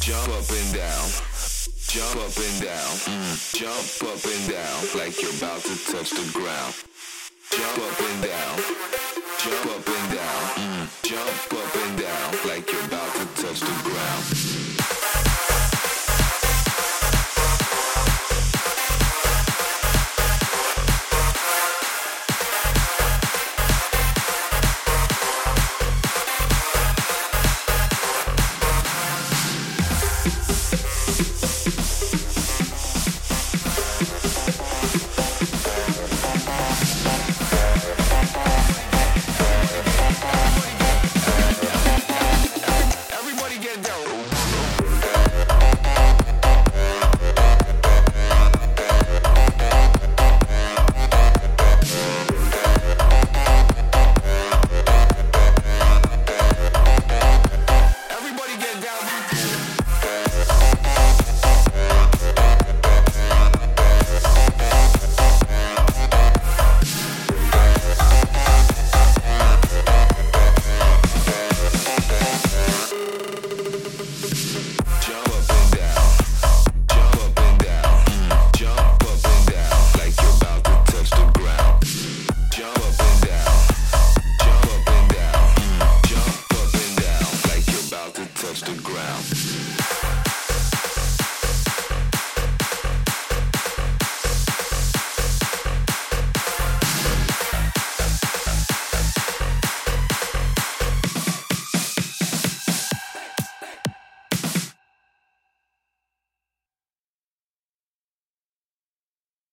Jump up and down. Jump up and down. Mm. Jump up and down like you're about to touch the ground. Jump up and down. Jump up and down. Mm. Jump up and down like you're